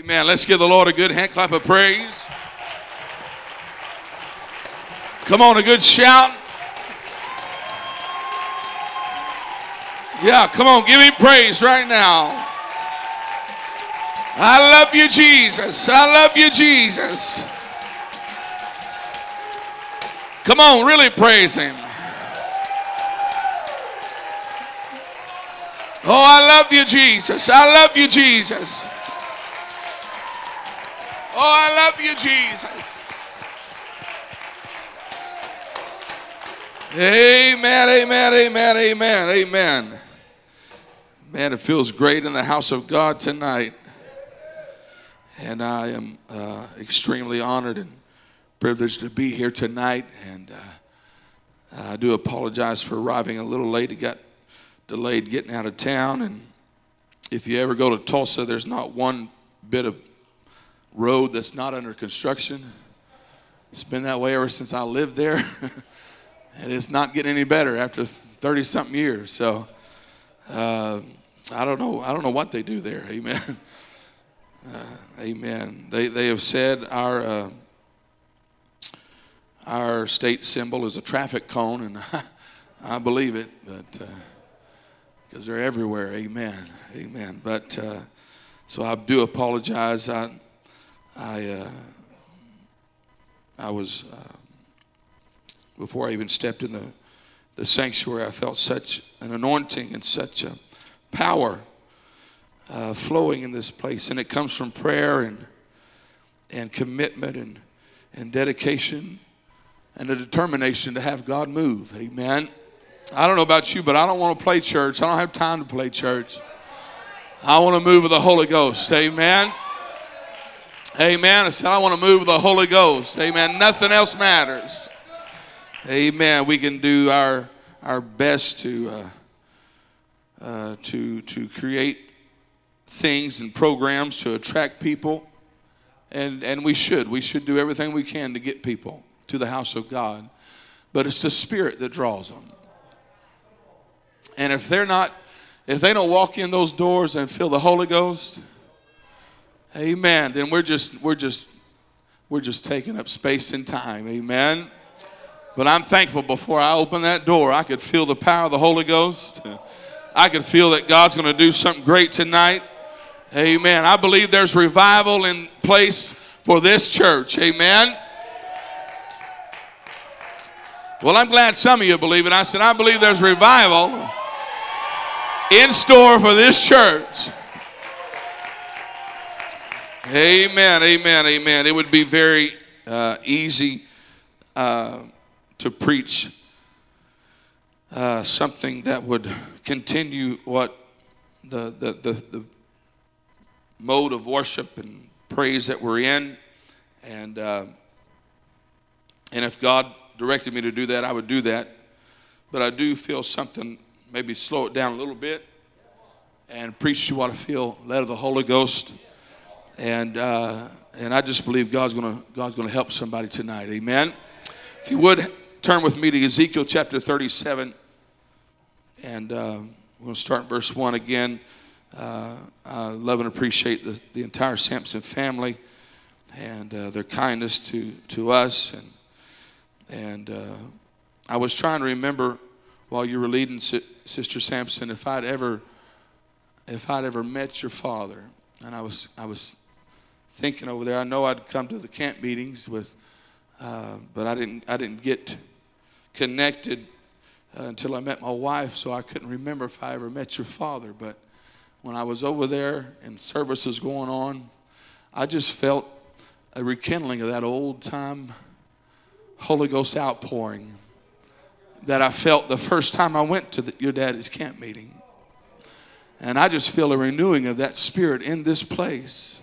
Amen. Let's give the Lord a good hand clap of praise. Come on, a good shout. Yeah, come on, give him praise right now. I love you, Jesus. I love you, Jesus. Come on, really praise him. Oh, I love you, Jesus. I love you, Jesus. Oh, I love you, Jesus. Amen, amen, amen, amen, amen. Man, it feels great in the house of God tonight. And I am uh, extremely honored and privileged to be here tonight. And uh, I do apologize for arriving a little late. It got delayed getting out of town. And if you ever go to Tulsa, there's not one bit of road that's not under construction. It's been that way ever since I lived there. and it's not getting any better after 30 something years. So, uh, I don't know. I don't know what they do there. Amen. Uh, amen. They they have said our uh, our state symbol is a traffic cone, and I, I believe it, but because uh, they're everywhere. Amen. Amen. But uh, so I do apologize. I I uh, I was uh, before I even stepped in the the sanctuary. I felt such an anointing and such a power uh, flowing in this place, and it comes from prayer and and commitment and and dedication and a determination to have God move. Amen. I don't know about you, but I don't want to play church. I don't have time to play church. I want to move with the Holy Ghost. Amen. Amen. I said, I want to move the Holy Ghost. Amen. Nothing else matters. Amen. We can do our, our best to. Uh, uh, to, to create things and programs to attract people. And, and we should. We should do everything we can to get people to the house of God. But it's the Spirit that draws them. And if they're not, if they don't walk in those doors and feel the Holy Ghost, amen, then we're just, we're just, we're just taking up space and time. Amen. But I'm thankful before I open that door, I could feel the power of the Holy Ghost. I could feel that God's going to do something great tonight. Amen. I believe there's revival in place for this church. Amen. Well, I'm glad some of you believe it. I said, I believe there's revival in store for this church. Amen, amen, amen. It would be very uh, easy uh, to preach uh, something that would continue what the, the, the, the, mode of worship and praise that we're in. And, uh, and if God directed me to do that, I would do that. But I do feel something, maybe slow it down a little bit and preach to what I feel led of the Holy Ghost. And, uh, and I just believe God's going God's gonna help somebody tonight. Amen. If you would turn with me to Ezekiel chapter 37. And uh, going to start verse 1 again. Uh, I love and appreciate the, the entire Sampson family and uh, their kindness to, to us. And, and uh, I was trying to remember while you were leading Sister Sampson if I'd ever if I'd ever met your father. And I was I was thinking over there. I know I'd come to the camp meetings with, uh, but I didn't I didn't get connected uh, until I met my wife, so I couldn't remember if I ever met your father. But when I was over there and services going on, I just felt a rekindling of that old time Holy Ghost outpouring that I felt the first time I went to the, your daddy's camp meeting. And I just feel a renewing of that spirit in this place.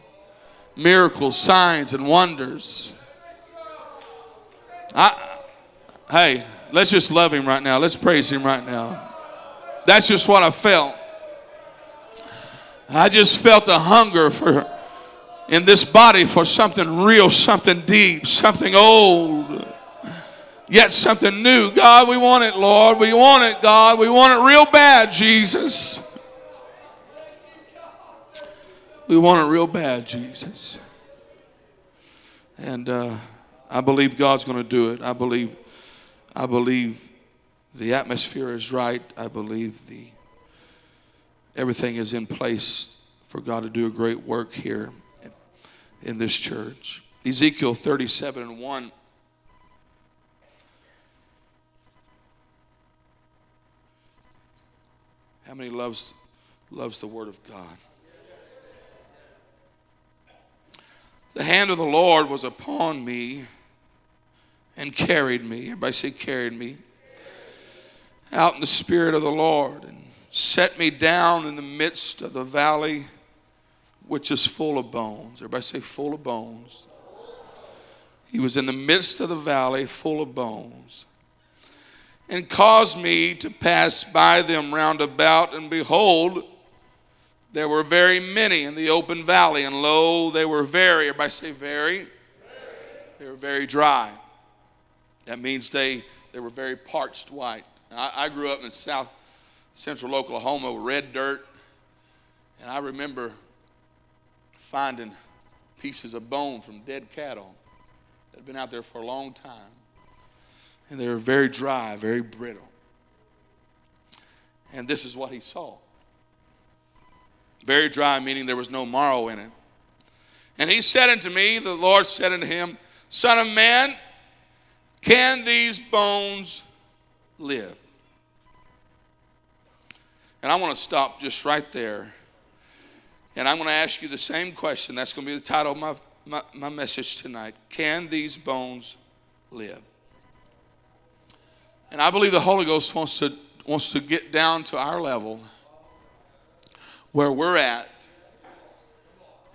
Miracles, signs, and wonders. I, hey, Let's just love him right now. Let's praise him right now. That's just what I felt. I just felt a hunger for in this body for something real, something deep, something old, yet something new. God, we want it, Lord. We want it, God. We want it real bad, Jesus. We want it real bad, Jesus. And uh, I believe God's going to do it. I believe, I believe the atmosphere is right. I believe the everything is in place for God to do a great work here in this church. Ezekiel 37 and 1. How many loves loves the word of God? The hand of the Lord was upon me and carried me. Everybody say carried me. Out in the spirit of the Lord and set me down in the midst of the valley which is full of bones. Everybody say full of bones. He was in the midst of the valley full of bones and caused me to pass by them round about, and behold, there were very many in the open valley, and lo, they were very, everybody say very, they were very dry. That means they, they were very parched white. I, I grew up in south central Oklahoma with red dirt, and I remember finding pieces of bone from dead cattle that had been out there for a long time. And they were very dry, very brittle. And this is what he saw. Very dry, meaning there was no marrow in it. And he said unto me, the Lord said unto him, Son of man, can these bones live? And I want to stop just right there. And I'm going to ask you the same question. That's going to be the title of my, my, my message tonight. Can these bones live? And I believe the Holy Ghost wants to, wants to get down to our level where we're at.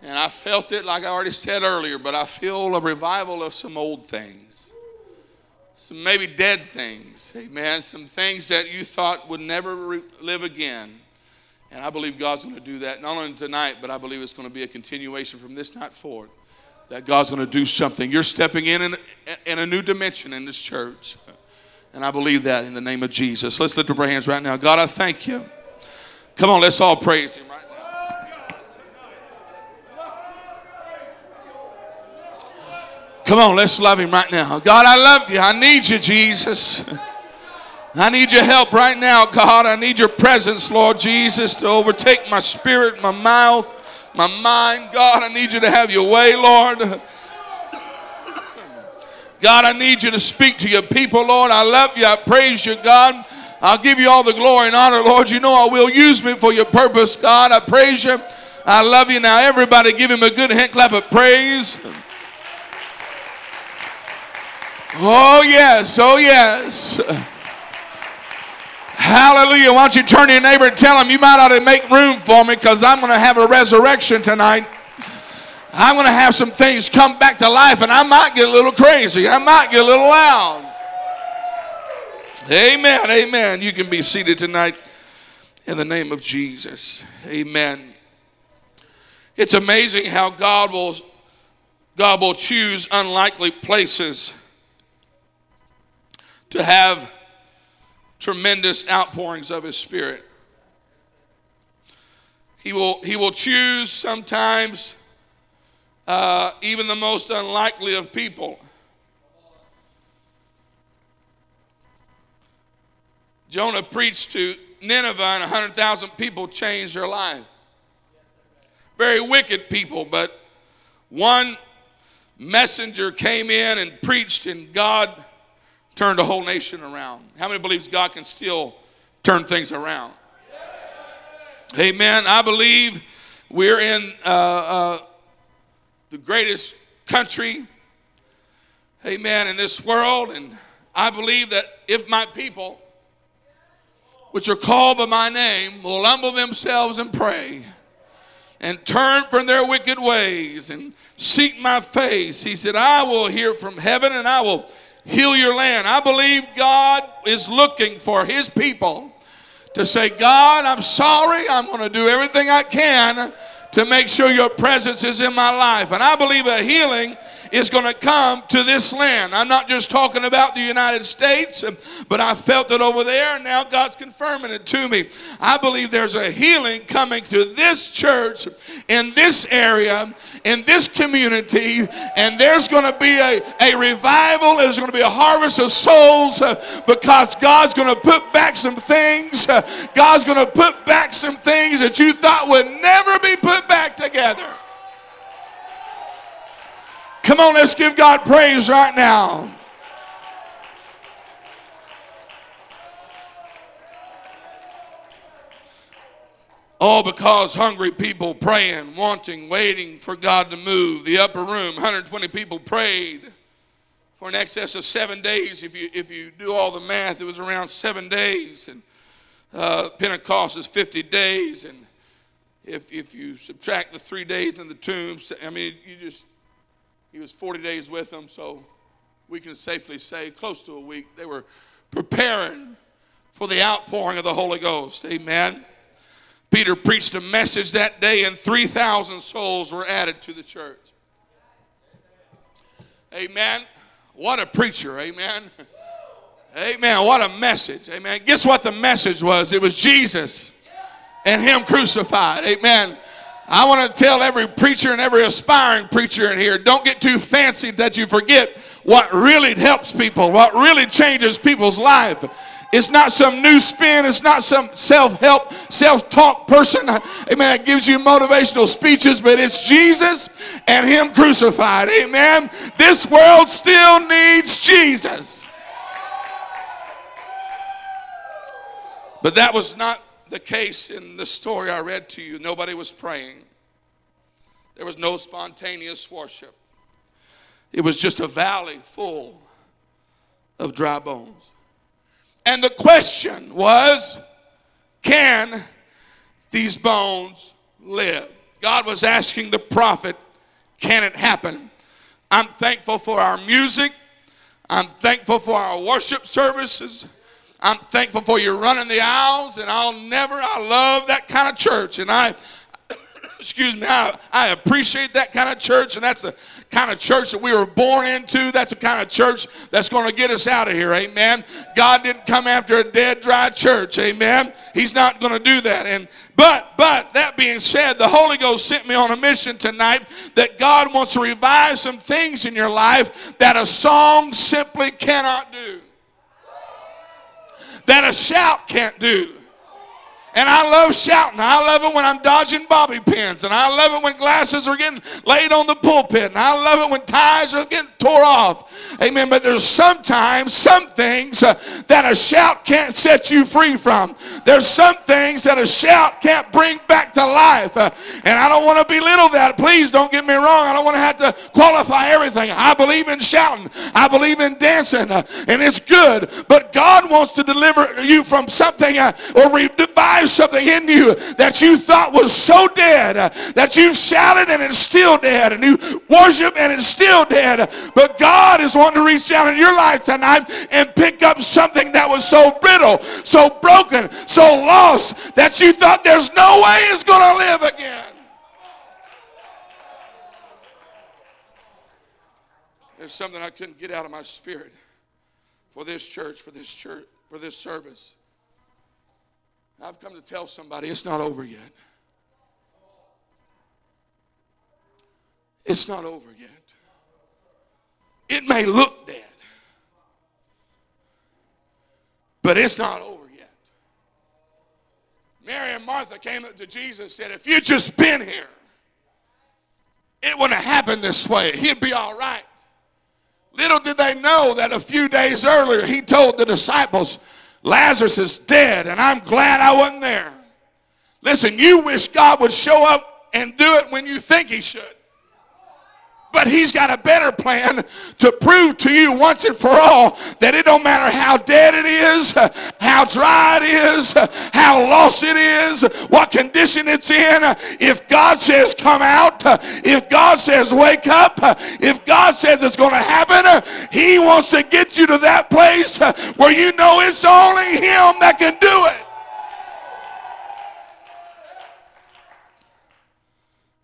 And I felt it, like I already said earlier, but I feel a revival of some old things, some maybe dead things, amen, some things that you thought would never re- live again. And I believe God's going to do that, not only tonight, but I believe it's going to be a continuation from this night forth. That God's going to do something. You're stepping in, in in a new dimension in this church. And I believe that in the name of Jesus. Let's lift up our hands right now. God, I thank you. Come on, let's all praise Him right now. Come on, let's love Him right now. God, I love you. I need you, Jesus. I need your help right now, God. I need your presence, Lord Jesus, to overtake my spirit, my mouth, my mind. God, I need you to have your way, Lord. God, I need you to speak to your people, Lord. I love you. I praise you, God. I'll give you all the glory and honor, Lord. You know I will use me for your purpose, God. I praise you. I love you. Now, everybody give him a good hand clap of praise. Oh, yes. Oh, yes. Hallelujah. Why don't you turn to your neighbor and tell him you might ought to make room for me because I'm going to have a resurrection tonight. I'm going to have some things come back to life and I might get a little crazy. I might get a little loud. Amen. Amen. You can be seated tonight in the name of Jesus. Amen. It's amazing how God will God will choose unlikely places to have tremendous outpourings of his spirit. He will, he will choose sometimes uh, even the most unlikely of people. Jonah preached to Nineveh, and 100,000 people changed their life. Very wicked people, but one messenger came in and preached, and God turned a whole nation around. How many believes God can still turn things around? Amen. I believe we're in uh, uh, the greatest country, amen, in this world. And I believe that if my people, which are called by my name, will humble themselves and pray and turn from their wicked ways and seek my face, he said, I will hear from heaven and I will heal your land. I believe God is looking for his people to say, God, I'm sorry. I'm going to do everything I can to make sure your presence is in my life. And I believe a healing is going to come to this land. I'm not just talking about the United States, but I felt it over there, and now God's confirming it to me. I believe there's a healing coming through this church in this area, in this community, and there's going to be a, a revival. There's going to be a harvest of souls uh, because God's going to put back some things. Uh, God's going to put back some things that you thought would never be put back together. Come on, let's give God praise right now. All because hungry people praying, wanting, waiting for God to move. The upper room, 120 people prayed for an excess of seven days. If you, if you do all the math, it was around seven days. And uh, Pentecost is 50 days. And if, if you subtract the three days in the tomb, I mean, you just, he was 40 days with them. So we can safely say close to a week. They were preparing for the outpouring of the Holy Ghost. Amen. Peter preached a message that day, and 3,000 souls were added to the church. Amen. What a preacher. Amen. Amen. What a message. Amen. Guess what the message was? It was Jesus and Him crucified. Amen. I want to tell every preacher and every aspiring preacher in here don't get too fancy that you forget what really helps people, what really changes people's life. It's not some new spin. It's not some self help, self talk person, amen, It gives you motivational speeches, but it's Jesus and Him crucified. Amen. This world still needs Jesus. But that was not the case in the story I read to you. Nobody was praying, there was no spontaneous worship. It was just a valley full of dry bones. And the question was can these bones live? God was asking the prophet, can it happen? I'm thankful for our music. I'm thankful for our worship services. I'm thankful for you running the aisles, and I'll never, I love that kind of church. And I, excuse me, I, I appreciate that kind of church, and that's the kind of church that we were born into. That's the kind of church that's going to get us out of here. Amen. God didn't come after a dead, dry church. Amen. He's not going to do that. And but but that being said, the Holy Ghost sent me on a mission tonight that God wants to revive some things in your life that a song simply cannot do. That a shout can't do and I love shouting. I love it when I'm dodging bobby pins. And I love it when glasses are getting laid on the pulpit. And I love it when ties are getting tore off. Amen. But there's sometimes some things uh, that a shout can't set you free from. There's some things that a shout can't bring back to life. Uh, and I don't want to belittle that. Please don't get me wrong. I don't want to have to qualify everything. I believe in shouting. I believe in dancing. Uh, and it's good. But God wants to deliver you from something uh, or revive something in you that you thought was so dead, uh, that you shouted and it's still dead, and you worship and it's still dead. But God is wanting to reach down in your life tonight and pick up something that was so brittle, so broken, so lost that you thought there's no way it's going to live again. There's something I couldn't get out of my spirit for this church, for this church, for this service. I've come to tell somebody it's not over yet. It's not over yet. It may look dead, but it's not over yet. Mary and Martha came up to Jesus and said, If you'd just been here, it wouldn't have happened this way. He'd be all right. Little did they know that a few days earlier, he told the disciples, Lazarus is dead, and I'm glad I wasn't there. Listen, you wish God would show up and do it when you think He should. But he's got a better plan to prove to you once and for all that it don't matter how dead it is, how dry it is, how lost it is, what condition it's in. If God says come out, if God says wake up, if God says it's going to happen, he wants to get you to that place where you know it's only him that can do it.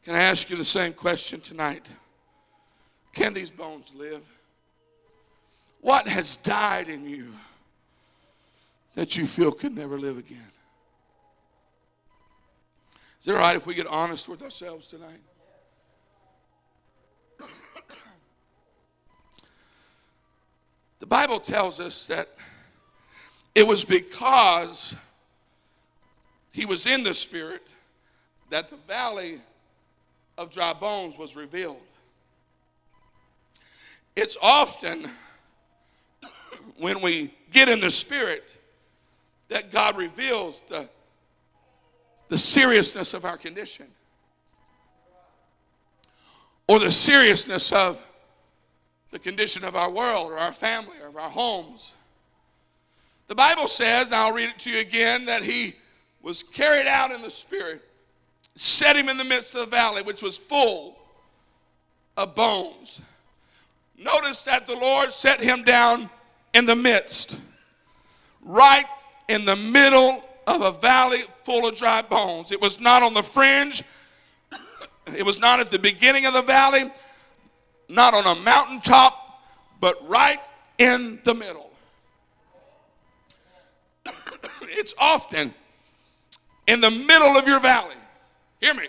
Can I ask you the same question tonight? Can these bones live? What has died in you that you feel could never live again? Is it all right if we get honest with ourselves tonight? the Bible tells us that it was because he was in the Spirit that the valley of dry bones was revealed. It's often when we get in the Spirit that God reveals the, the seriousness of our condition or the seriousness of the condition of our world or our family or of our homes. The Bible says, I'll read it to you again, that he was carried out in the Spirit, set him in the midst of the valley, which was full of bones. Notice that the Lord set him down in the midst, right in the middle of a valley full of dry bones. It was not on the fringe, it was not at the beginning of the valley, not on a mountaintop, but right in the middle. it's often in the middle of your valley, hear me,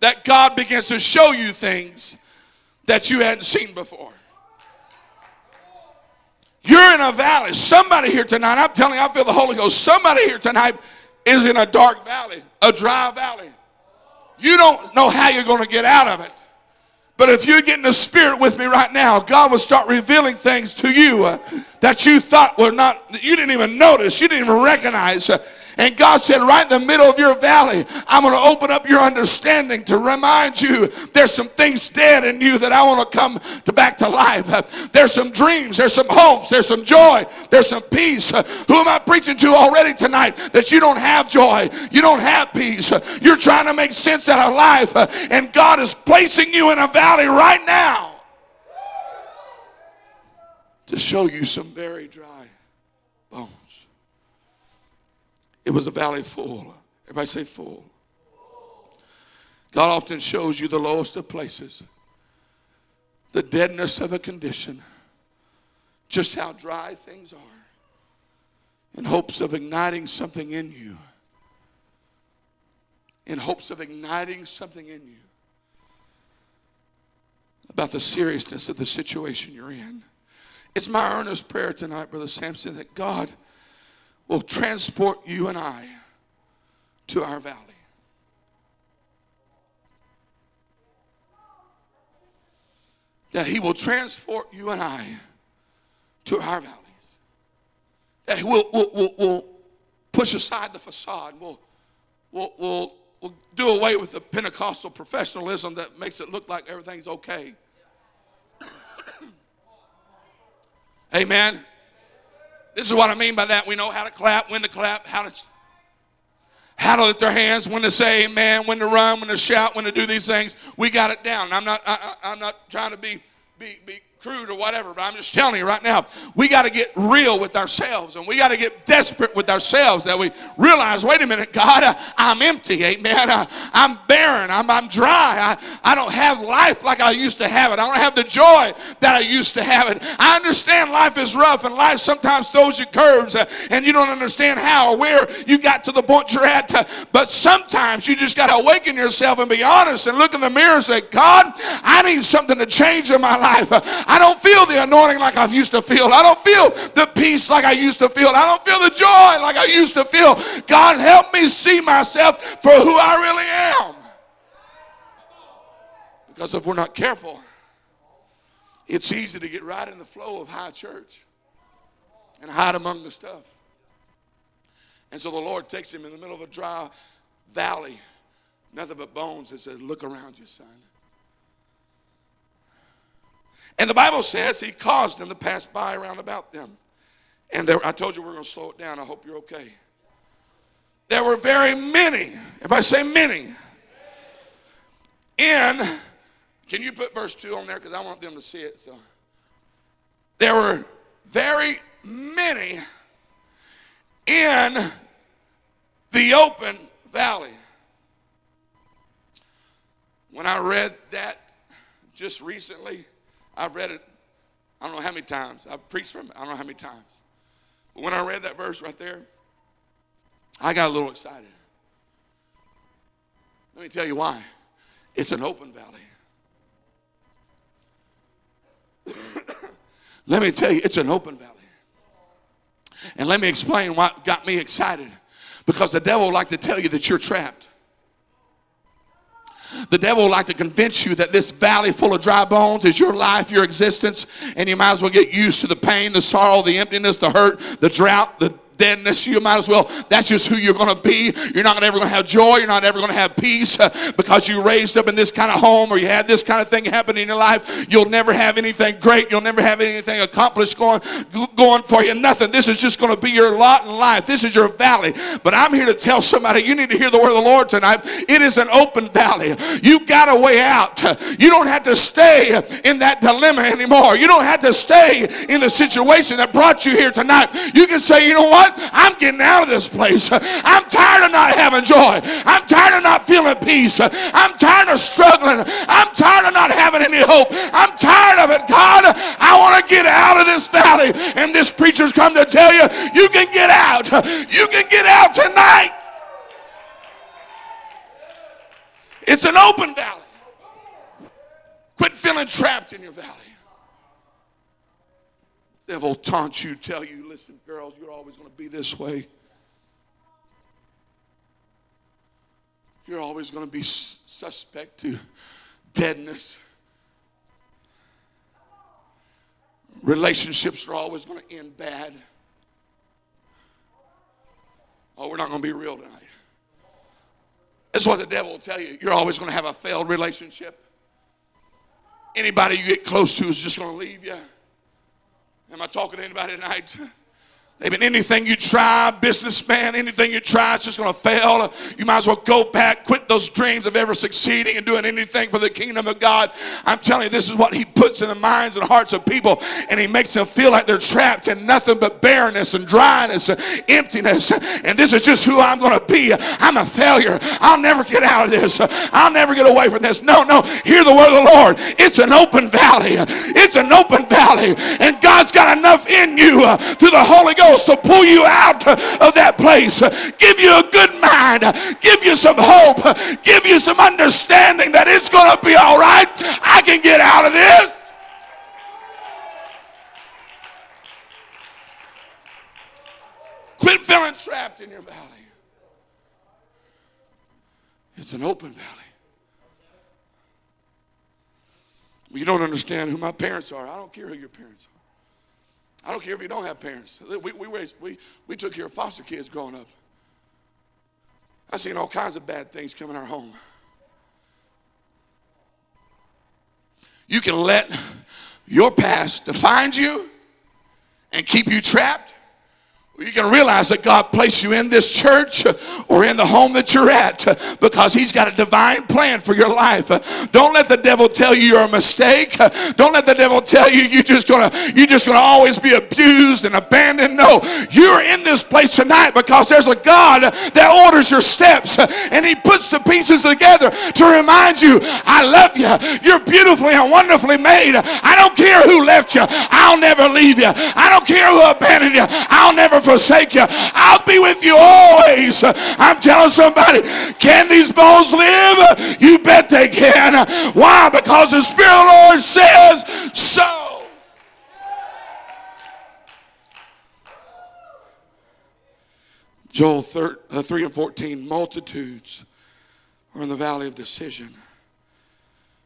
that God begins to show you things that you hadn't seen before. You're in a valley. Somebody here tonight, I'm telling you, I feel the Holy Ghost. Somebody here tonight is in a dark valley, a dry valley. You don't know how you're going to get out of it. But if you get in the spirit with me right now, God will start revealing things to you uh, that you thought were not, you didn't even notice, you didn't even recognize. Uh, and God said, right in the middle of your valley, I'm going to open up your understanding to remind you there's some things dead in you that I want to come to back to life. There's some dreams, there's some hopes, there's some joy, there's some peace. Who am I preaching to already tonight that you don't have joy, you don't have peace, you're trying to make sense out of life, and God is placing you in a valley right now to show you some very dry bones. It was a valley full. Everybody say full. God often shows you the lowest of places, the deadness of a condition, just how dry things are, in hopes of igniting something in you. In hopes of igniting something in you about the seriousness of the situation you're in. It's my earnest prayer tonight, Brother Sampson, that God will transport you and I to our valley. That He will transport you and I to our valleys. That we'll, we'll, we'll, we'll push aside the facade. We'll, we'll, we'll, we'll do away with the Pentecostal professionalism that makes it look like everything's okay. Amen. This is what I mean by that. We know how to clap, when to clap, how to how to lift their hands, when to say amen, when to run, when to shout, when to do these things. We got it down. I'm not I, am not trying to be be be crude or whatever, but I'm just telling you right now, we got to get real with ourselves and we got to get desperate with ourselves that we realize, wait a minute, God, uh, I'm empty, amen. Uh, I'm barren, I'm, I'm dry. I, I don't have life like I used to have it. I don't have the joy that I used to have it. I understand life is rough and life sometimes throws you curves uh, and you don't understand how or where you got to the point you're at. To, but sometimes you just got to awaken yourself and be honest and look in the mirror and say, God, I need something to change in my life. I I don't feel the anointing like I used to feel. I don't feel the peace like I used to feel. I don't feel the joy like I used to feel. God, help me see myself for who I really am. Because if we're not careful, it's easy to get right in the flow of high church and hide among the stuff. And so the Lord takes him in the middle of a dry valley, nothing but bones, and says, Look around you, son. And the Bible says he caused them to pass by around about them. And there, I told you we are going to slow it down. I hope you're okay. There were very many, everybody say many, in, can you put verse 2 on there? Because I want them to see it. So there were very many in the open valley. When I read that just recently, I've read it, I don't know how many times. I've preached from it, I don't know how many times. But when I read that verse right there, I got a little excited. Let me tell you why. It's an open valley. let me tell you, it's an open valley. And let me explain what got me excited. Because the devil like to tell you that you're trapped. The devil will like to convince you that this valley full of dry bones is your life, your existence, and you might as well get used to the pain, the sorrow, the emptiness, the hurt, the drought, the deadness, you might as well. That's just who you're going to be. You're not ever going to have joy. You're not ever going to have peace uh, because you raised up in this kind of home or you had this kind of thing happen in your life. You'll never have anything great. You'll never have anything accomplished going, going for you. Nothing. This is just going to be your lot in life. This is your valley. But I'm here to tell somebody you need to hear the word of the Lord tonight. It is an open valley. You got a way out. You don't have to stay in that dilemma anymore. You don't have to stay in the situation that brought you here tonight. You can say, you know what? What? I'm getting out of this place. I'm tired of not having joy. I'm tired of not feeling peace. I'm tired of struggling. I'm tired of not having any hope. I'm tired of it. God, I want to get out of this valley. And this preacher's come to tell you, you can get out. You can get out tonight. It's an open valley. Quit feeling trapped in your valley. Devil taunt you, tell you, listen, girls, you're always going to be this way. You're always going to be suspect to deadness. Relationships are always going to end bad. Oh, we're not going to be real tonight. That's what the devil will tell you. You're always going to have a failed relationship. Anybody you get close to is just going to leave you. Am I talking to anybody tonight? Amen. Anything you try, businessman, anything you try, it's just going to fail. You might as well go back, quit those dreams of ever succeeding and doing anything for the kingdom of God. I'm telling you, this is what He puts in the minds and hearts of people, and He makes them feel like they're trapped in nothing but barrenness and dryness and emptiness. And this is just who I'm going to be. I'm a failure. I'll never get out of this. I'll never get away from this. No, no. Hear the word of the Lord. It's an open valley. It's an open valley, and God's got enough in you through the Holy Ghost To pull you out of that place, give you a good mind, give you some hope, give you some understanding that it's going to be all right. I can get out of this. Quit feeling trapped in your valley. It's an open valley. you don't understand who my parents are. I don't care who your parents are. I don't care if you don't have parents. We, we, raised, we, we took care of foster kids growing up. I've seen all kinds of bad things come in our home. You can let your past define you and keep you trapped, you can realize that God placed you in this church or in the home that you're at because He's got a divine plan for your life. Don't let the devil tell you you're a mistake. Don't let the devil tell you you're just gonna you're just gonna always be abused and abandoned. No, you're in this place tonight because there's a God that orders your steps and He puts the pieces together to remind you, I love you. You're beautifully and wonderfully made. I don't care who left you. I'll never leave you. I don't care who abandoned you. I'll never forsake you. I'll be with you always. I'm telling somebody, can these bones live? You bet they can. Why? Because the Spirit of the Lord says so. Joel 3, uh, 3 and 14 multitudes are in the valley of decision.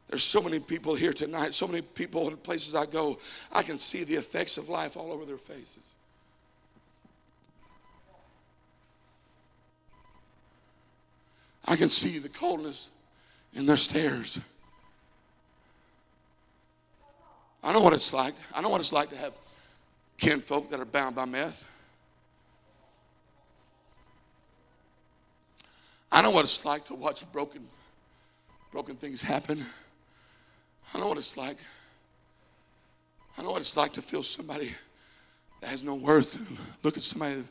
There's so many people here tonight, so many people in places I go, I can see the effects of life all over their faces. I can see the coldness in their stares. I know what it's like. I know what it's like to have kinfolk that are bound by meth. I know what it's like to watch broken, broken things happen. I know what it's like. I know what it's like to feel somebody that has no worth. Look at somebody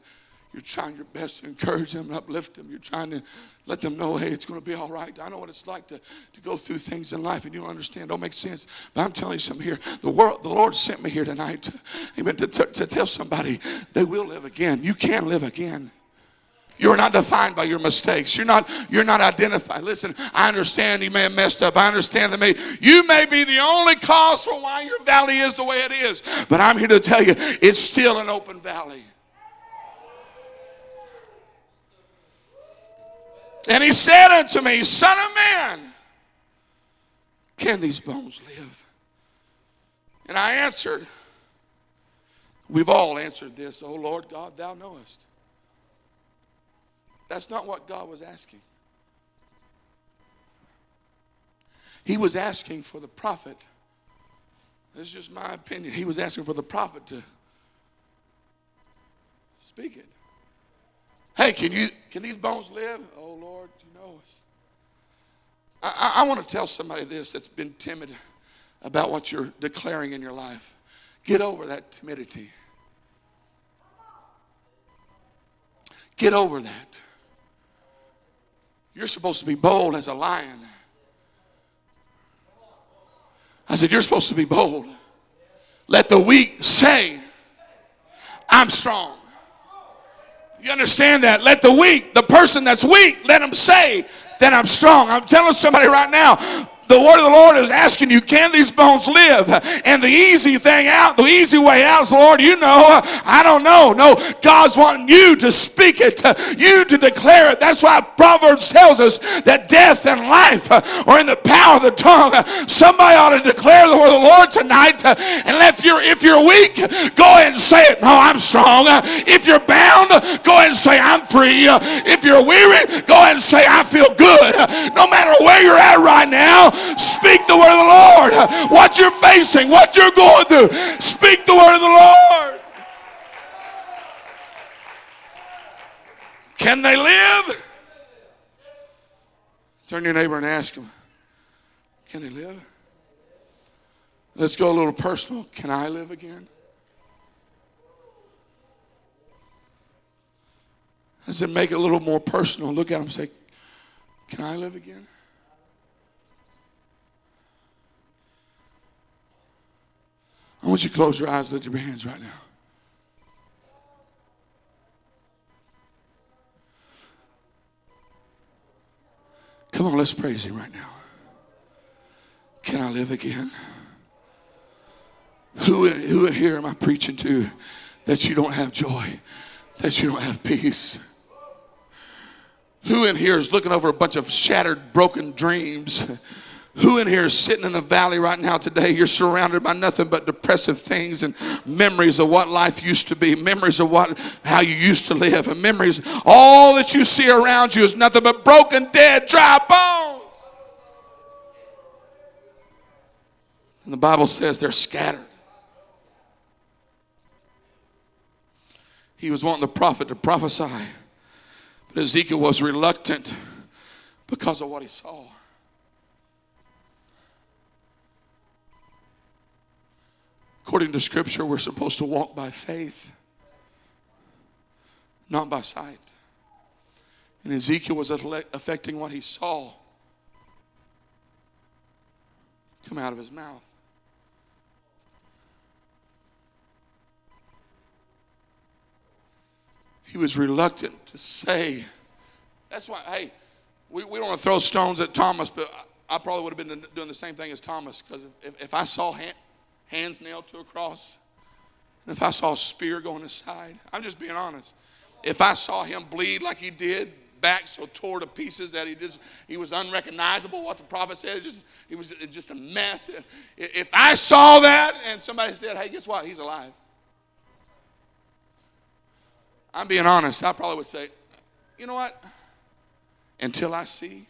You're trying your best to encourage them and uplift them. You're trying to let them know, hey, it's going to be all right. I know what it's like to, to go through things in life and you don't understand. Don't make sense. But I'm telling you something here. The world, the Lord sent me here tonight, to, amen, to, to, to tell somebody they will live again. You can live again. You're not defined by your mistakes. You're not, you're not identified. Listen, I understand you may have messed up. I understand that may, you may be the only cause for why your valley is the way it is. But I'm here to tell you, it's still an open valley. And he said unto me, Son of man, can these bones live? And I answered, We've all answered this, O Lord God, thou knowest. That's not what God was asking. He was asking for the prophet. This is just my opinion. He was asking for the prophet to speak it. Hey, can you can these bones live? Oh Lord, you know us. I, I, I want to tell somebody this that's been timid about what you're declaring in your life. Get over that timidity. Get over that. You're supposed to be bold as a lion. I said, You're supposed to be bold. Let the weak say, I'm strong. You understand that? Let the weak, the person that's weak, let him say that I'm strong. I'm telling somebody right now, the word of the Lord is asking you, can these bones live? And the easy thing out, the easy way out is, Lord, you know, I don't know. No, God's wanting you to speak it, you to declare it. That's why Proverbs tells us that death and life are in the power of the tongue. Somebody ought to declare the word of the Lord tonight. And if you're if you're weak, go ahead and say it. No, I'm strong. If you're bound, go ahead and say I'm free. If you're weary, go ahead and say I feel good. No matter where you're now, Speak the word of the Lord. What you're facing, what you're going through, speak the word of the Lord. Can they live? Turn your neighbor and ask him, Can they live? Let's go a little personal. Can I live again? I said, make it a little more personal. Look at him and say, Can I live again? I want you to close your eyes, lift your hands right now. Come on, let's praise Him right now. Can I live again? Who, who here am I preaching to that you don't have joy, that you don't have peace? Who in here is looking over a bunch of shattered, broken dreams? Who in here is sitting in a valley right now today? You're surrounded by nothing but depressive things and memories of what life used to be, memories of what how you used to live, and memories. All that you see around you is nothing but broken, dead, dry bones. And the Bible says they're scattered. He was wanting the prophet to prophesy, but Ezekiel was reluctant because of what he saw. According to Scripture, we're supposed to walk by faith, not by sight. And Ezekiel was affecting what he saw come out of his mouth. He was reluctant to say. That's why, hey, we, we don't want to throw stones at Thomas, but I probably would have been doing the same thing as Thomas because if, if I saw hands nailed to a cross, and if I saw a spear going aside, I'm just being honest. If I saw him bleed like he did, back so tore to pieces that he just he was unrecognizable. What the prophet said, it just it was just a mess. If I saw that and somebody said, "Hey, guess what? He's alive," I'm being honest. I probably would say, "You know what? Until I see,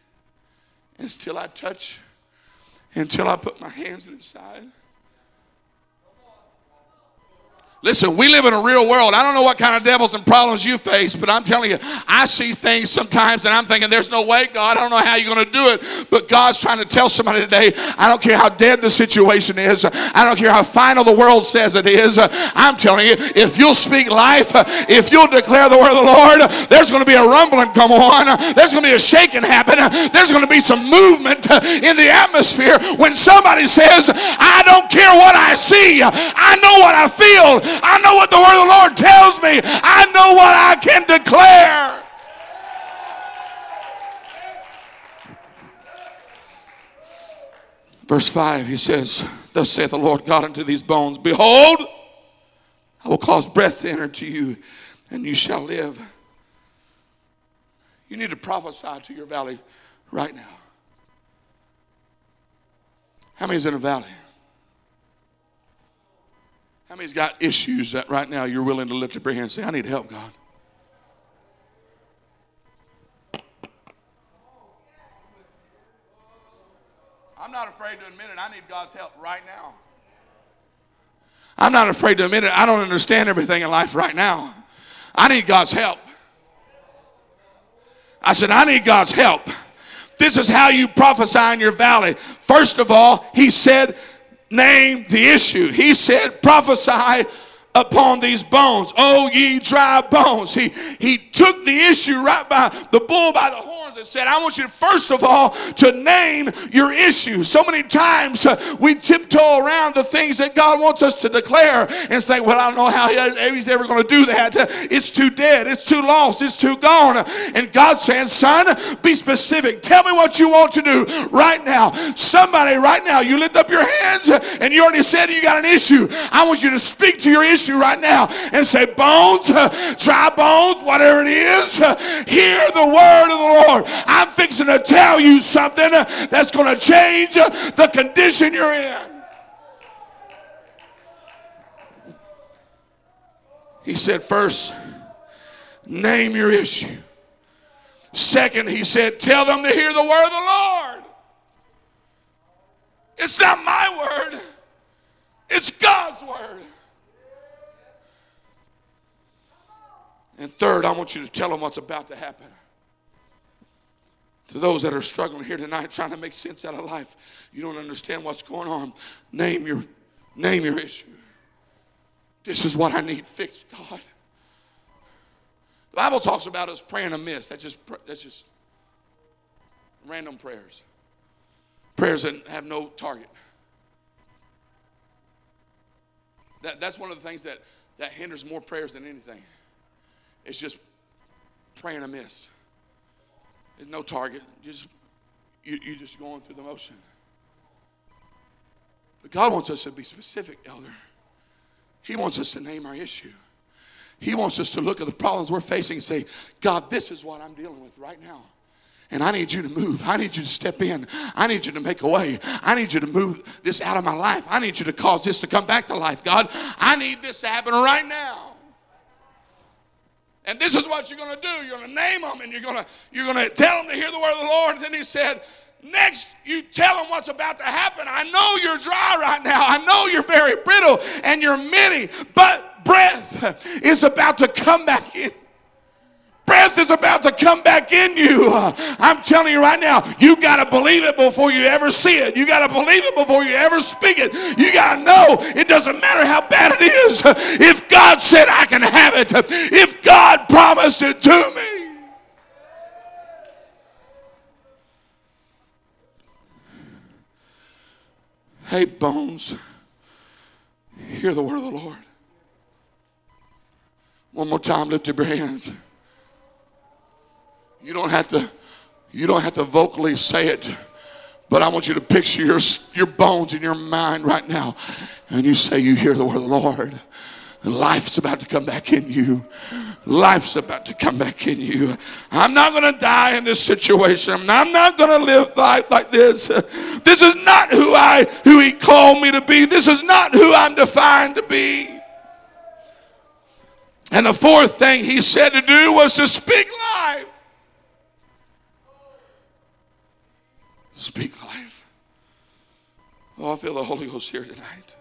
until I touch, until I put my hands inside." Listen, we live in a real world. I don't know what kind of devils and problems you face, but I'm telling you, I see things sometimes and I'm thinking, there's no way, God. I don't know how you're going to do it. But God's trying to tell somebody today, I don't care how dead the situation is. I don't care how final the world says it is. I'm telling you, if you'll speak life, if you'll declare the word of the Lord, there's going to be a rumbling come on. There's going to be a shaking happen. There's going to be some movement in the atmosphere when somebody says, I don't care what I see. I know what I feel. I know what the word of the Lord tells me. I know what I can declare. Verse 5, he says, Thus saith the Lord God unto these bones, Behold, I will cause breath to enter to you, and you shall live. You need to prophesy to your valley right now. How many is in a valley? How many's got issues that right now you're willing to lift up your hand and say, I need help, God? I'm not afraid to admit it. I need God's help right now. I'm not afraid to admit it. I don't understand everything in life right now. I need God's help. I said, I need God's help. This is how you prophesy in your valley. First of all, he said, name the issue. He said, prophesy upon these bones. Oh, ye dry bones. He, he took the issue right by the bull by the horns and said, I want you first of all to name your issue. So many times uh, we tiptoe around the things that God wants us to declare and say, Well, I don't know how he's ever going to do that. It's too dead. It's too lost. It's too gone. And God saying, Son, be specific. Tell me what you want to do right now. Somebody right now, you lift up your hands and you already said you got an issue. I want you to speak to your issue right now and say, Bones, dry bones, whatever it is, hear the word of the Lord. I'm fixing to tell you something that's going to change the condition you're in. He said, First, name your issue. Second, he said, Tell them to hear the word of the Lord. It's not my word, it's God's word. And third, I want you to tell them what's about to happen. To those that are struggling here tonight, trying to make sense out of life, you don't understand what's going on. Name your, name your issue. This is what I need fixed, God. The Bible talks about us praying amiss. That's just, that's just random prayers. Prayers that have no target. That, that's one of the things that, that hinders more prayers than anything. It's just praying amiss. There's no target. Just you, you're just going through the motion. But God wants us to be specific, elder. He wants us to name our issue. He wants us to look at the problems we're facing and say, God, this is what I'm dealing with right now. And I need you to move. I need you to step in. I need you to make a way. I need you to move this out of my life. I need you to cause this to come back to life. God, I need this to happen right now. And this is what you're going to do. You're going to name them and you're going to, you're going to tell them to hear the word of the Lord. And then he said, Next, you tell them what's about to happen. I know you're dry right now. I know you're very brittle and you're many, but breath is about to come back in breath is about to come back in you. I'm telling you right now, you got to believe it before you ever see it. You got to believe it before you ever speak it. You got to know it doesn't matter how bad it is. If God said I can have it, if God promised it to me. Hey, bones, hear the word of the Lord. One more time, lift up your hands. You don't have to, you don't have to vocally say it. But I want you to picture your, your bones in your mind right now. And you say, You hear the word of the Lord. Life's about to come back in you. Life's about to come back in you. I'm not going to die in this situation. I'm not going to live life like this. This is not who I who he called me to be. This is not who I'm defined to be. And the fourth thing he said to do was to speak life. Speak life. Oh, I feel the Holy Ghost here tonight.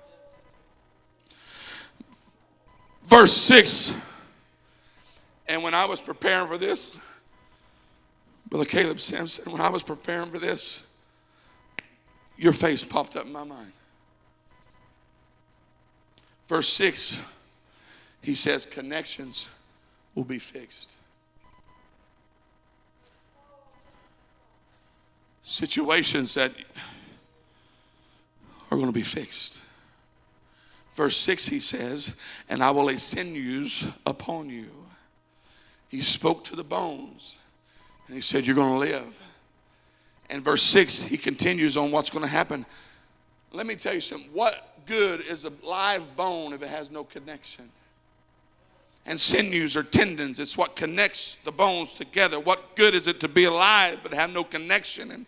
Verse 6. And when I was preparing for this, Brother Caleb Sampson, when I was preparing for this, your face popped up in my mind. Verse 6, he says, connections will be fixed. Situations that are going to be fixed. Verse 6, he says, And I will lay sinews upon you. He spoke to the bones, and he said, You're going to live. And verse 6, he continues on what's going to happen. Let me tell you something. What good is a live bone if it has no connection? And sinews or tendons, it's what connects the bones together. What good is it to be alive but have no connection? And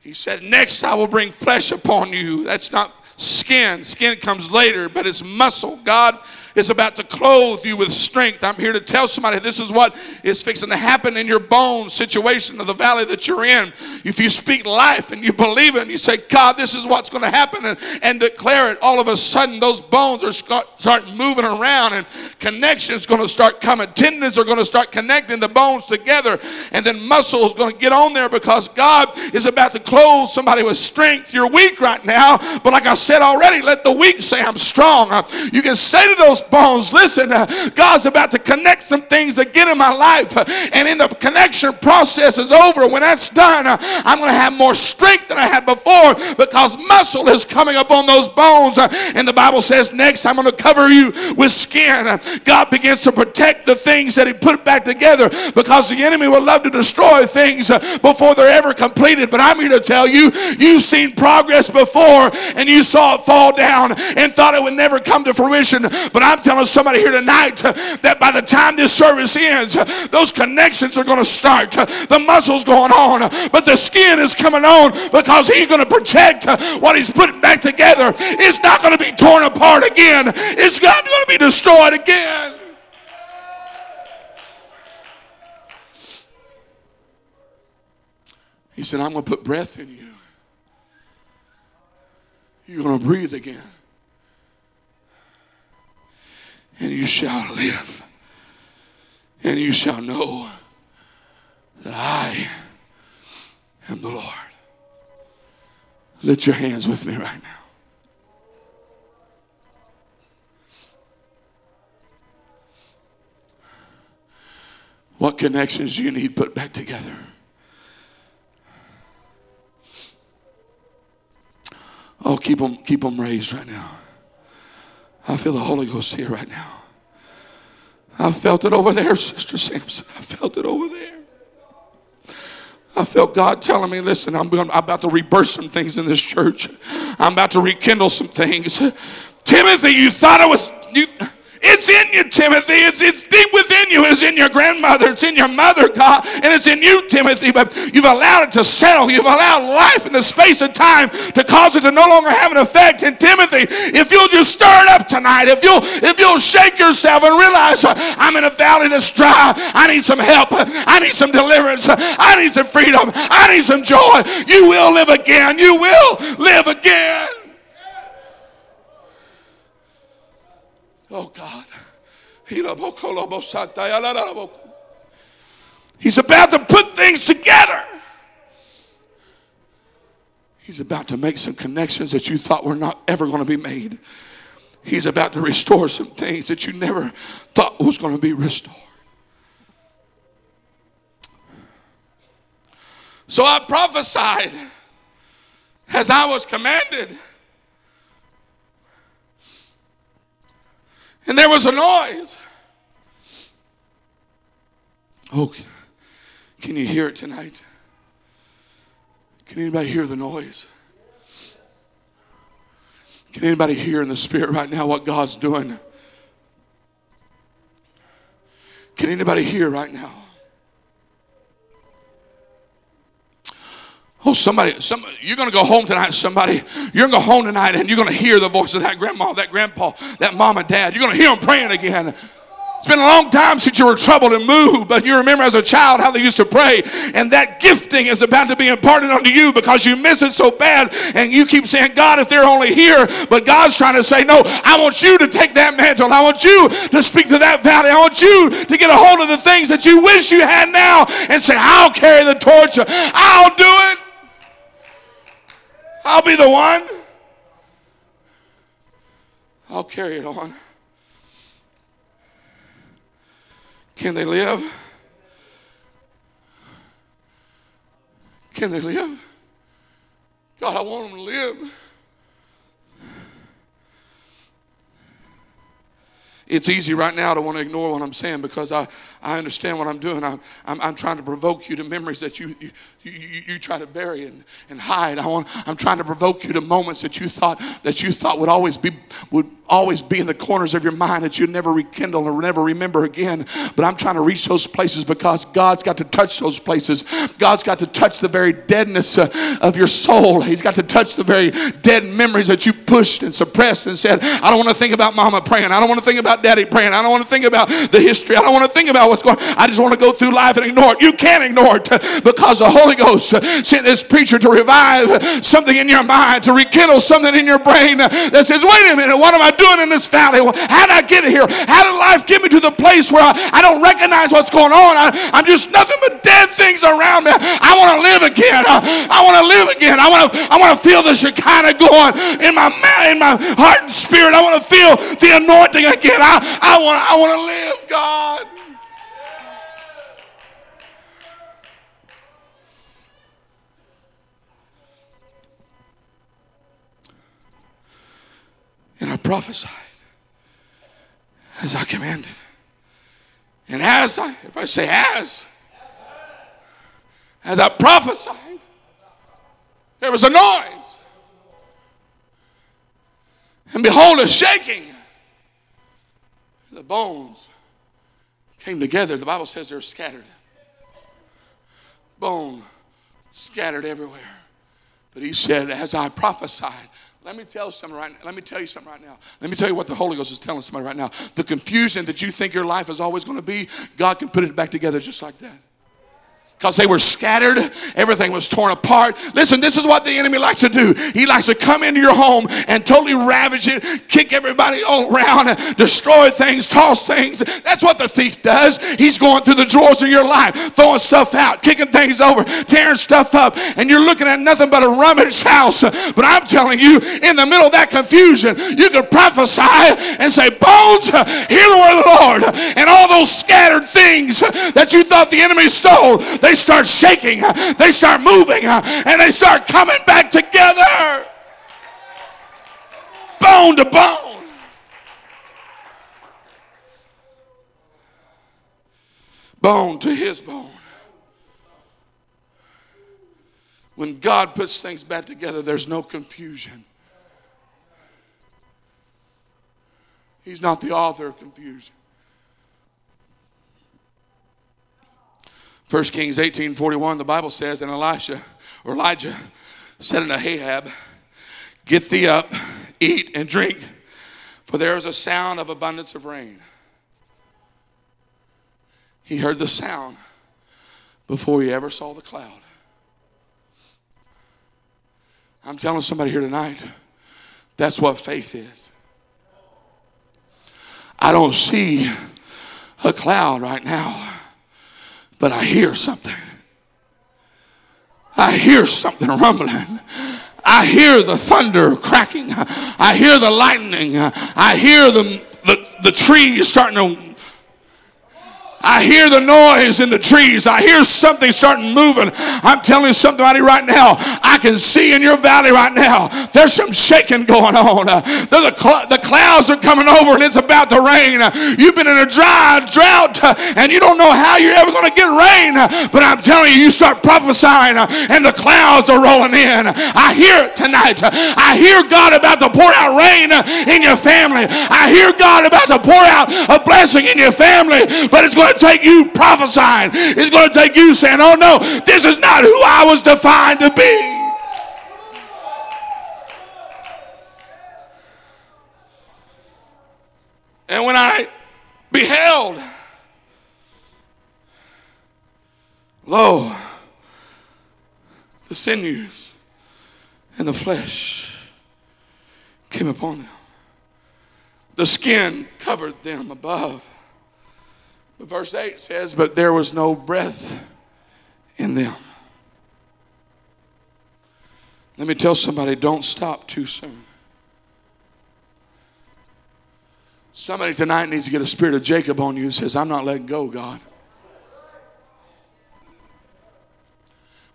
he said, Next, I will bring flesh upon you. That's not skin. Skin comes later, but it's muscle. God is about to clothe you with strength. I'm here to tell somebody this is what is fixing to happen in your bone situation of the valley that you're in. If you speak life and you believe it and you say, God, this is what's going to happen and, and declare it, all of a sudden those bones are start, start moving around and connections going to start coming. Tendons are going to start connecting the bones together and then muscle is going to get on there because God is about to clothe somebody with strength. You're weak right now, but like I said already, let the weak say, I'm strong. You can say to those bones. Listen, uh, God's about to connect some things again in my life. Uh, and in the connection process is over, when that's done, uh, I'm going to have more strength than I had before because muscle is coming upon those bones. And the Bible says, next, I'm going to cover you with skin. God begins to protect the things that He put back together because the enemy would love to destroy things before they're ever completed. But I'm here to tell you, you've seen progress before and you saw it fall down and thought it would never come to fruition. But I'm telling somebody here tonight uh, that by the time this service ends, uh, those connections are going to start. Uh, the muscle's going on, but the skin is coming on because he's going to protect what he's putting back together. It's not going to be torn apart again, it's not going to be destroyed again. He said, I'm going to put breath in you. You're going to breathe again and you shall live, and you shall know that I am the Lord. Lift your hands with me right now. What connections do you need put back together? Oh, keep them, keep them raised right now. I feel the Holy Ghost here right now. I felt it over there, Sister Sampson. I felt it over there. I felt God telling me, listen, I'm, I'm about to rebirth some things in this church. I'm about to rekindle some things. Timothy, you thought I was. You, it's in you, Timothy. It's, it's deep within you. It's in your grandmother. It's in your mother, God. And it's in you, Timothy. But you've allowed it to settle. You've allowed life in the space of time to cause it to no longer have an effect. And Timothy, if you'll just stir it up tonight, if you'll if you'll shake yourself and realize uh, I'm in a valley that's dry. I need some help. I need some deliverance. I need some freedom. I need some joy. You will live again. You will live again. Oh God. He's about to put things together. He's about to make some connections that you thought were not ever going to be made. He's about to restore some things that you never thought was going to be restored. So I prophesied as I was commanded. And there was a noise. Oh, can you hear it tonight? Can anybody hear the noise? Can anybody hear in the spirit right now what God's doing? Can anybody hear right now? Oh, somebody, somebody, you're going to go home tonight, somebody. You're going to go home tonight and you're going to hear the voice of that grandma, that grandpa, that mom and dad. You're going to hear them praying again. It's been a long time since you were troubled and moved, but you remember as a child how they used to pray, and that gifting is about to be imparted unto you because you miss it so bad, and you keep saying, God, if they're only here, but God's trying to say, No, I want you to take that mantle. I want you to speak to that valley. I want you to get a hold of the things that you wish you had now and say, I'll carry the torch. I'll do it. I'll be the one. I'll carry it on. Can they live? Can they live? God, I want them to live. It's easy right now to want to ignore what I'm saying because I, I understand what I'm doing. I'm, I'm, I'm trying to provoke you to memories that you, you, you, you, try to bury and, and hide. I want, I'm trying to provoke you to moments that you thought that you thought would always be would always be in the corners of your mind that you'd never rekindle or never remember again. But I'm trying to reach those places because God's got to touch those places. God's got to touch the very deadness uh, of your soul. He's got to touch the very dead memories that you pushed and suppressed and said, I don't want to think about mama praying. I don't want to think about daddy praying. I don't want to think about the history. I don't want to think about what's going on. I just want to go through life and ignore it. You can't ignore it because the Holy Ghost sent this preacher to revive something in your mind, to rekindle something in your brain that says, wait a minute, what am I doing? in this valley? How did I get here? How did life get me to the place where I, I don't recognize what's going on? I, am just nothing but dead things around me. I want to live again. I, I want to live again. I want to I want to feel the Shekinah going in my in my heart and spirit. I want to feel the anointing again. I, I want I want to live, God. And I prophesied as I commanded. And as I, if I say as, as I prophesied, there was a noise. And behold, a shaking. The bones came together. The Bible says they're scattered. Bone scattered everywhere. But he said, as I prophesied, let me tell something right now. Let me tell you something right now. Let me tell you what the Holy Ghost is telling somebody right now. The confusion that you think your life is always going to be, God can put it back together just like that because they were scattered. Everything was torn apart. Listen, this is what the enemy likes to do. He likes to come into your home and totally ravage it, kick everybody all around, destroy things, toss things. That's what the thief does. He's going through the drawers of your life, throwing stuff out, kicking things over, tearing stuff up, and you're looking at nothing but a rummage house. But I'm telling you, in the middle of that confusion, you could prophesy and say, Bones, hear the word of the Lord. And all those scattered things that you thought the enemy stole, they they start shaking, they start moving, and they start coming back together. Bone to bone. Bone to his bone. When God puts things back together, there's no confusion. He's not the author of confusion. 1 Kings 18 41, the Bible says, and Elisha or Elijah said unto Ahab, Get thee up, eat, and drink, for there is a sound of abundance of rain. He heard the sound before he ever saw the cloud. I'm telling somebody here tonight, that's what faith is. I don't see a cloud right now but I hear something. I hear something rumbling. I hear the thunder cracking. I hear the lightning. I hear the, the, the trees starting to I hear the noise in the trees. I hear something starting moving. I'm telling somebody right now, I can see in your valley right now, there's some shaking going on. Uh, the, cl- the clouds are coming over and it's about to rain. Uh, you've been in a dry drought uh, and you don't know how you're ever going to get rain. But I'm telling you, you start prophesying and the clouds are rolling in. I hear it tonight. I hear God about to pour out rain in your family. I hear God about to pour out a blessing in your family, but it's going to take you prophesying. It's going to take you saying, oh no, this is not who I was defined to be. And when I beheld, lo, the sinews and the flesh came upon them. The skin covered them above. Verse 8 says, But there was no breath in them. Let me tell somebody don't stop too soon. Somebody tonight needs to get a spirit of Jacob on you says, I'm not letting go, God.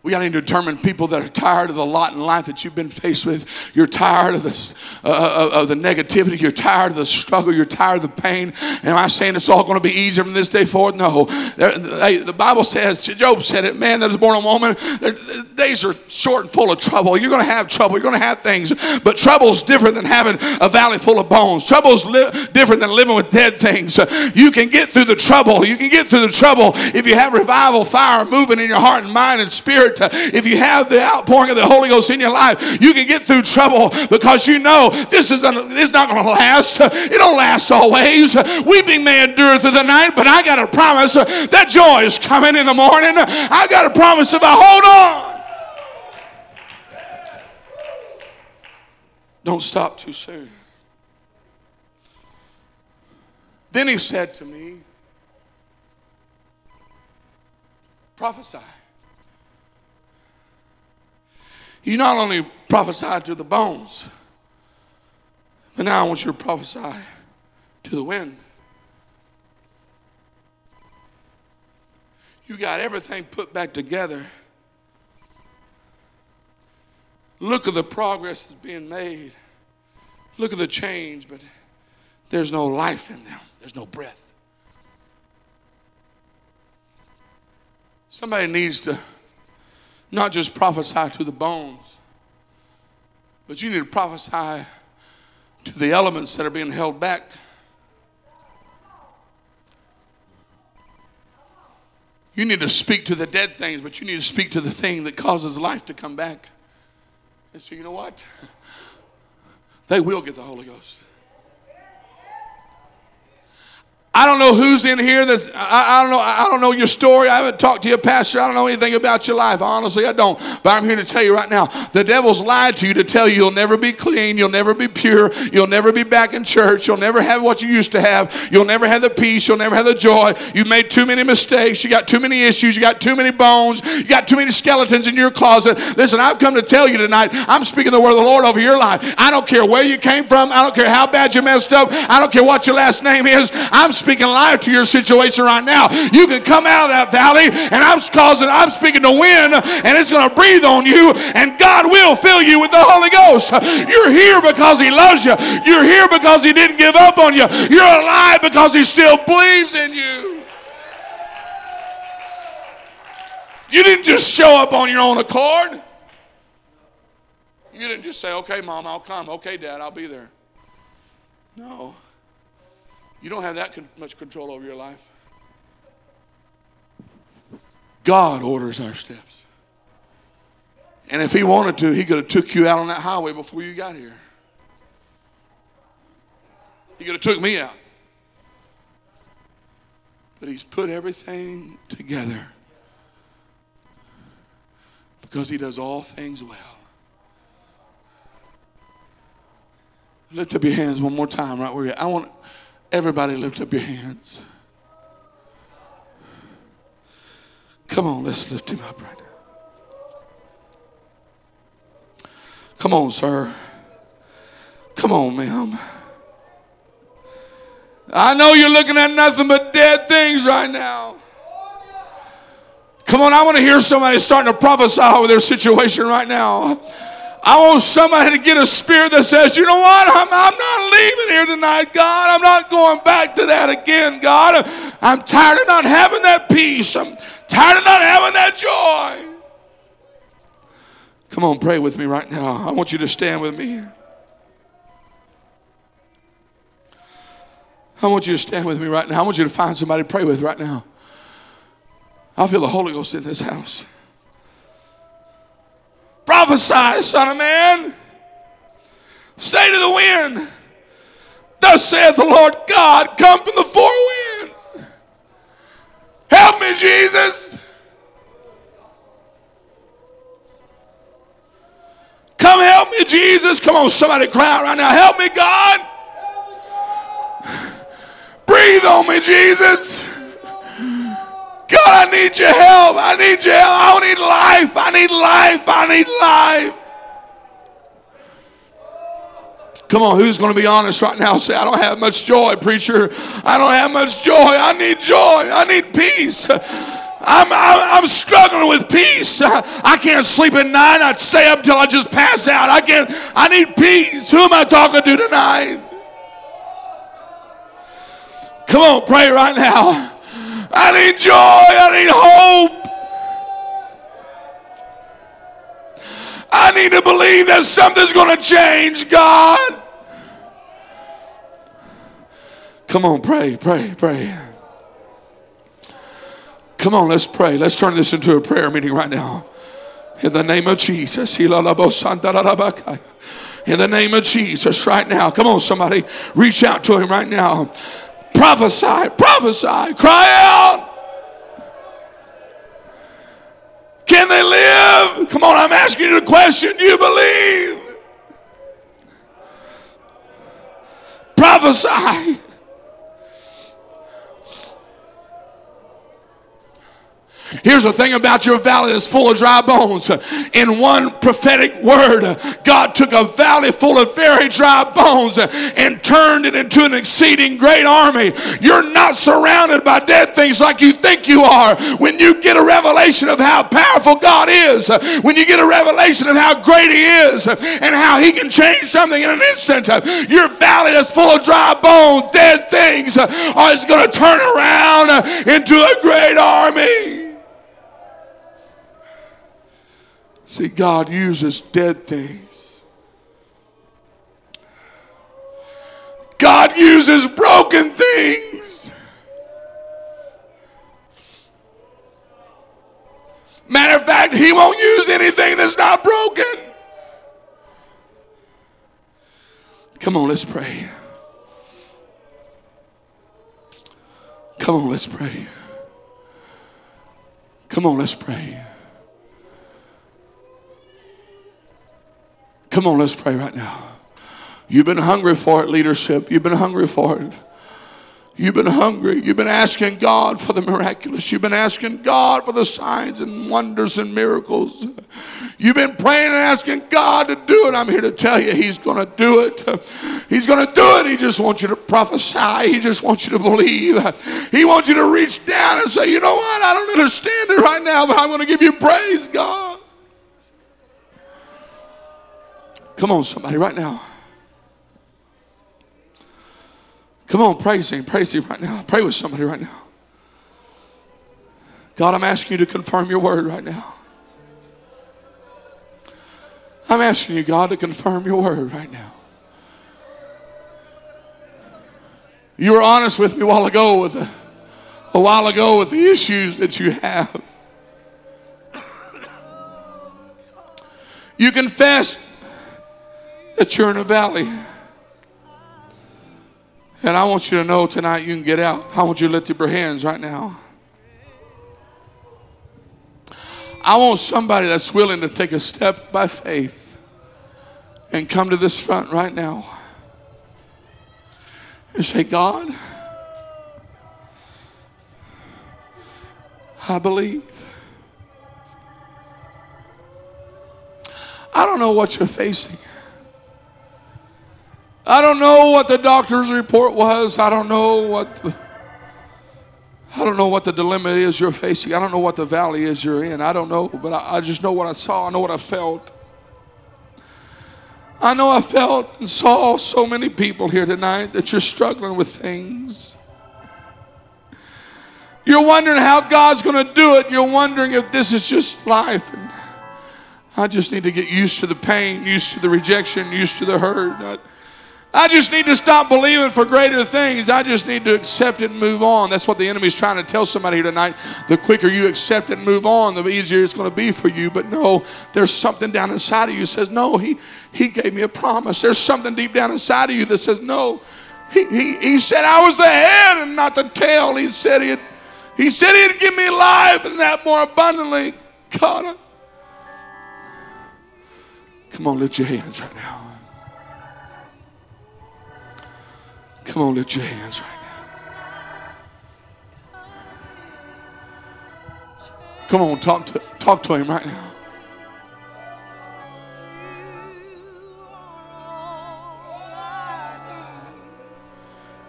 We got to determine people that are tired of the lot in life that you've been faced with. You're tired of this, uh, uh, of the negativity. You're tired of the struggle. You're tired of the pain. Am I saying it's all going to be easier from this day forward? No. The Bible says, Job said it, man that is born a woman, days are short and full of trouble. You're going to have trouble. You're going to have things. But trouble is different than having a valley full of bones. Trouble is li- different than living with dead things. You can get through the trouble. You can get through the trouble if you have revival fire moving in your heart and mind and spirit if you have the outpouring of the Holy Ghost in your life, you can get through trouble because you know this is, this is not going to last. It don't last always. Weeping may endure through the night, but I got a promise that joy is coming in the morning. I got a promise if I hold on. Don't stop too soon. Then he said to me, Prophesy. You not only prophesied to the bones, but now I want you to prophesy to the wind. You got everything put back together. Look at the progress that's being made. Look at the change, but there's no life in them. There's no breath. Somebody needs to not just prophesy to the bones, but you need to prophesy to the elements that are being held back. You need to speak to the dead things, but you need to speak to the thing that causes life to come back. And so, you know what? They will get the Holy Ghost. I don't know who's in here that's, I, I, don't know, I don't know your story. I haven't talked to you, Pastor. I don't know anything about your life. Honestly, I don't. But I'm here to tell you right now the devil's lied to you to tell you you'll never be clean, you'll never be pure, you'll never be back in church, you'll never have what you used to have, you'll never have the peace, you'll never have the joy. You made too many mistakes, you got too many issues, you got too many bones, you got too many skeletons in your closet. Listen, I've come to tell you tonight, I'm speaking the word of the Lord over your life. I don't care where you came from, I don't care how bad you messed up, I don't care what your last name is. I'm speaking speaking life to your situation right now. You can come out of that valley, and I'm causing, I'm speaking to wind, and it's going to breathe on you, and God will fill you with the Holy Ghost. You're here because He loves you. You're here because He didn't give up on you. You're alive because He still believes in you. You didn't just show up on your own accord. You didn't just say, okay, mom, I'll come. Okay, dad, I'll be there. No. You don't have that con- much control over your life. God orders our steps. And if he wanted to, he could have took you out on that highway before you got here. He could have took me out. But he's put everything together because he does all things well. Lift up your hands one more time right where you're. I want Everybody lift up your hands. Come on, let's lift him up right now. Come on, sir. Come on, ma'am. I know you're looking at nothing but dead things right now. Come on, I want to hear somebody starting to prophesy over their situation right now. I want somebody to get a spirit that says, you know what? I'm, I'm not leaving here tonight, God. I'm not going back to that again, God. I'm tired of not having that peace. I'm tired of not having that joy. Come on, pray with me right now. I want you to stand with me. I want you to stand with me right now. I want you to find somebody to pray with right now. I feel the Holy Ghost in this house. Prophesy, son of man. Say to the wind, Thus saith the Lord God, come from the four winds Help me, Jesus. Come help me, Jesus. Come on, somebody cry out right now. Help me, God. Breathe on me, Jesus. God, I need your help. I need your help. I need life. I need life. I need life. Come on, who's going to be honest right now? Say, I don't have much joy, preacher. I don't have much joy. I need joy. I need peace. I'm, I'm, I'm, struggling with peace. I can't sleep at night. I stay up until I just pass out. I can't, I need peace. Who am I talking to tonight? Come on, pray right now. I need joy. I need hope. I need to believe that something's going to change, God. Come on, pray, pray, pray. Come on, let's pray. Let's turn this into a prayer meeting right now. In the name of Jesus. In the name of Jesus, right now. Come on, somebody. Reach out to him right now. Prophesy, prophesy, cry out. Can they live? Come on, I'm asking you the question. Do you believe? Prophesy. Here's the thing about your valley that's full of dry bones. In one prophetic word, God took a valley full of very dry bones and turned it into an exceeding great army. You're not surrounded by dead things like you think you are. When you get a revelation of how powerful God is, when you get a revelation of how great He is and how He can change something in an instant, your valley that's full of dry bones, dead things, is going to turn around into a great army. See, God uses dead things. God uses broken things. Matter of fact, He won't use anything that's not broken. Come on, let's pray. Come on, let's pray. Come on, let's pray. Come on, let's pray right now. You've been hungry for it, leadership. You've been hungry for it. You've been hungry. You've been asking God for the miraculous. You've been asking God for the signs and wonders and miracles. You've been praying and asking God to do it. I'm here to tell you, He's going to do it. He's going to do it. He just wants you to prophesy. He just wants you to believe. He wants you to reach down and say, you know what? I don't understand it right now, but I'm going to give you praise, God. Come on, somebody, right now. Come on, praise Him, praise Him right now. Pray with somebody right now. God, I'm asking you to confirm your word right now. I'm asking you, God, to confirm your word right now. You were honest with me a while ago with a, a while ago with the issues that you have. You confessed that you're in a valley. And I want you to know tonight you can get out. I want you to lift up your hands right now. I want somebody that's willing to take a step by faith and come to this front right now and say, God, I believe. I don't know what you're facing. I don't know what the doctor's report was. I don't know what the, I don't know what the dilemma is you're facing. I don't know what the valley is you're in. I don't know, but I, I just know what I saw. I know what I felt. I know I felt and saw so many people here tonight that you're struggling with things. You're wondering how God's going to do it. You're wondering if this is just life. And I just need to get used to the pain, used to the rejection, used to the hurt. I just need to stop believing for greater things. I just need to accept it and move on. That's what the enemy's trying to tell somebody here tonight. The quicker you accept it and move on, the easier it's going to be for you. But no, there's something down inside of you says, No, he, he gave me a promise. There's something deep down inside of you that says, No. He, he, he said I was the head and not the tail. He said he He said he'd give me life and that more abundantly. God, I- come on, lift your hands right now. Come on, lift your hands right now. Come on, talk to talk to him right now.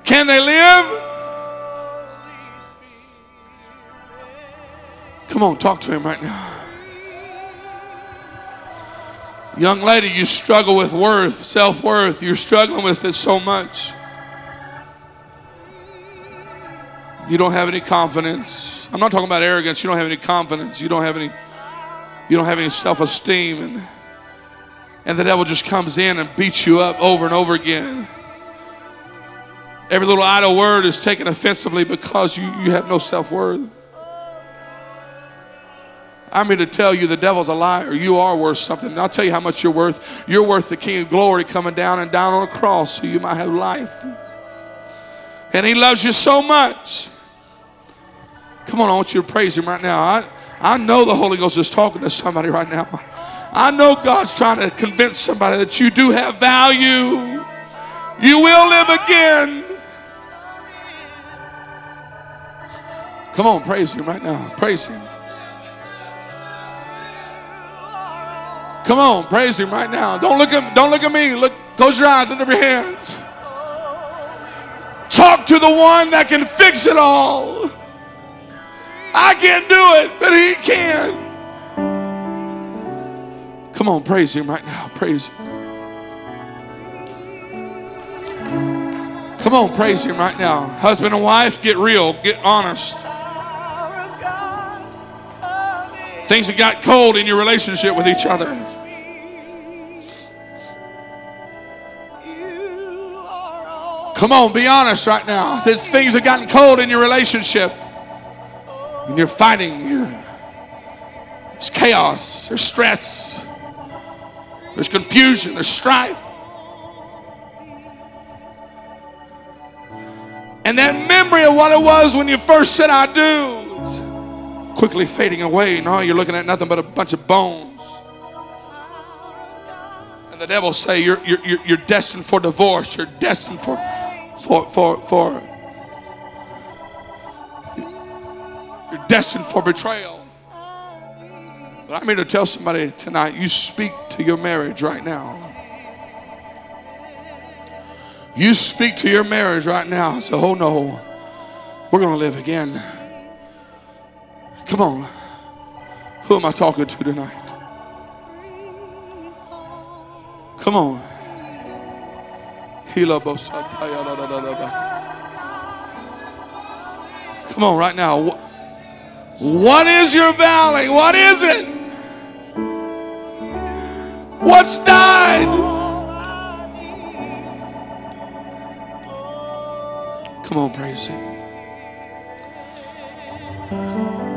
Can they live? Come on, talk to him right now. Young lady, you struggle with worth, self worth. You're struggling with it so much. You don't have any confidence. I'm not talking about arrogance. You don't have any confidence. You don't have any. You don't have any self-esteem, and and the devil just comes in and beats you up over and over again. Every little idle word is taken offensively because you, you have no self-worth. I'm here to tell you the devil's a liar. You are worth something. And I'll tell you how much you're worth. You're worth the King of Glory coming down and down on a cross so you might have life. And he loves you so much. Come on, I want you to praise him right now. I, I know the Holy Ghost is talking to somebody right now. I know God's trying to convince somebody that you do have value. You will live again. Come on, praise him right now. Praise him. Come on, praise him right now. Don't look at don't look at me. Look, close your eyes, lift up your hands. Talk to the one that can fix it all. I can't do it, but he can. Come on, praise him right now. Praise him. Come on, praise him right now. Husband and wife, get real, get honest. Things have got cold in your relationship with each other. Come on, be honest right now. Things have gotten cold in your relationship. And you're fighting. There's chaos. There's stress. There's confusion. There's strife. And that memory of what it was when you first said I do is quickly fading away. Now you're looking at nothing but a bunch of bones. And the devil say you're, you're, you're you're destined for divorce. You're destined for, for, for, for, destined for betrayal. But I'm here to tell somebody tonight, you speak to your marriage right now. You speak to your marriage right now. Say, oh no, we're going to live again. Come on. Who am I talking to tonight? Come on. Come on, right now. Wh- What is your valley? What is it? What's died? Come on, praise Him.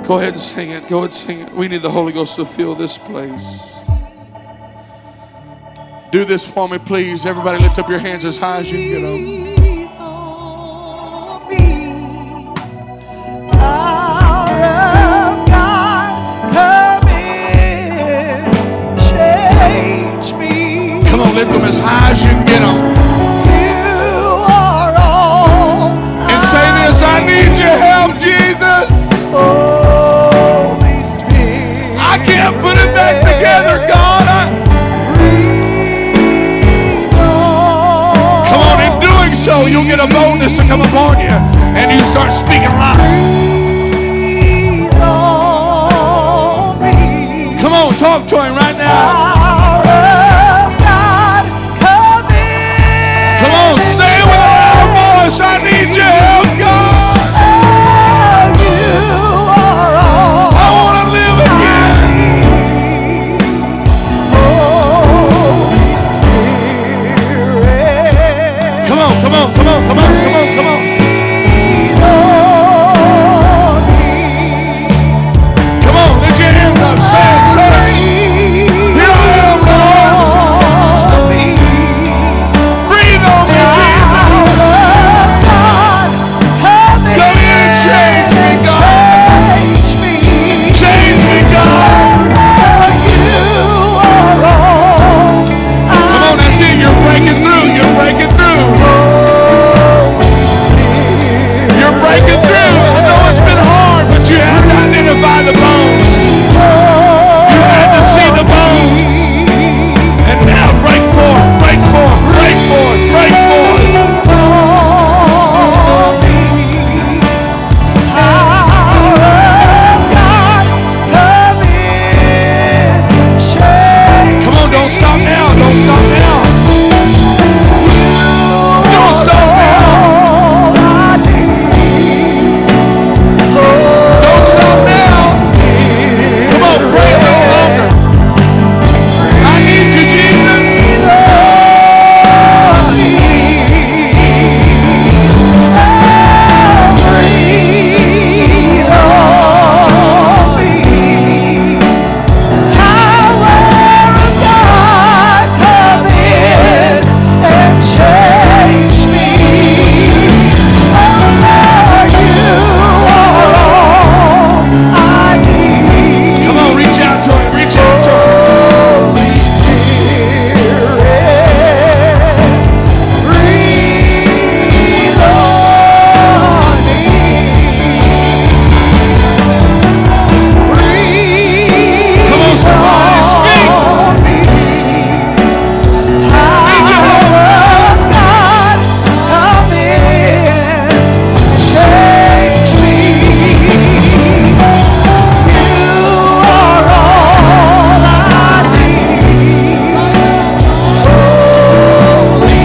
Go ahead and sing it. Go ahead and sing it. We need the Holy Ghost to fill this place. Do this for me, please. Everybody lift up your hands as high as you can get.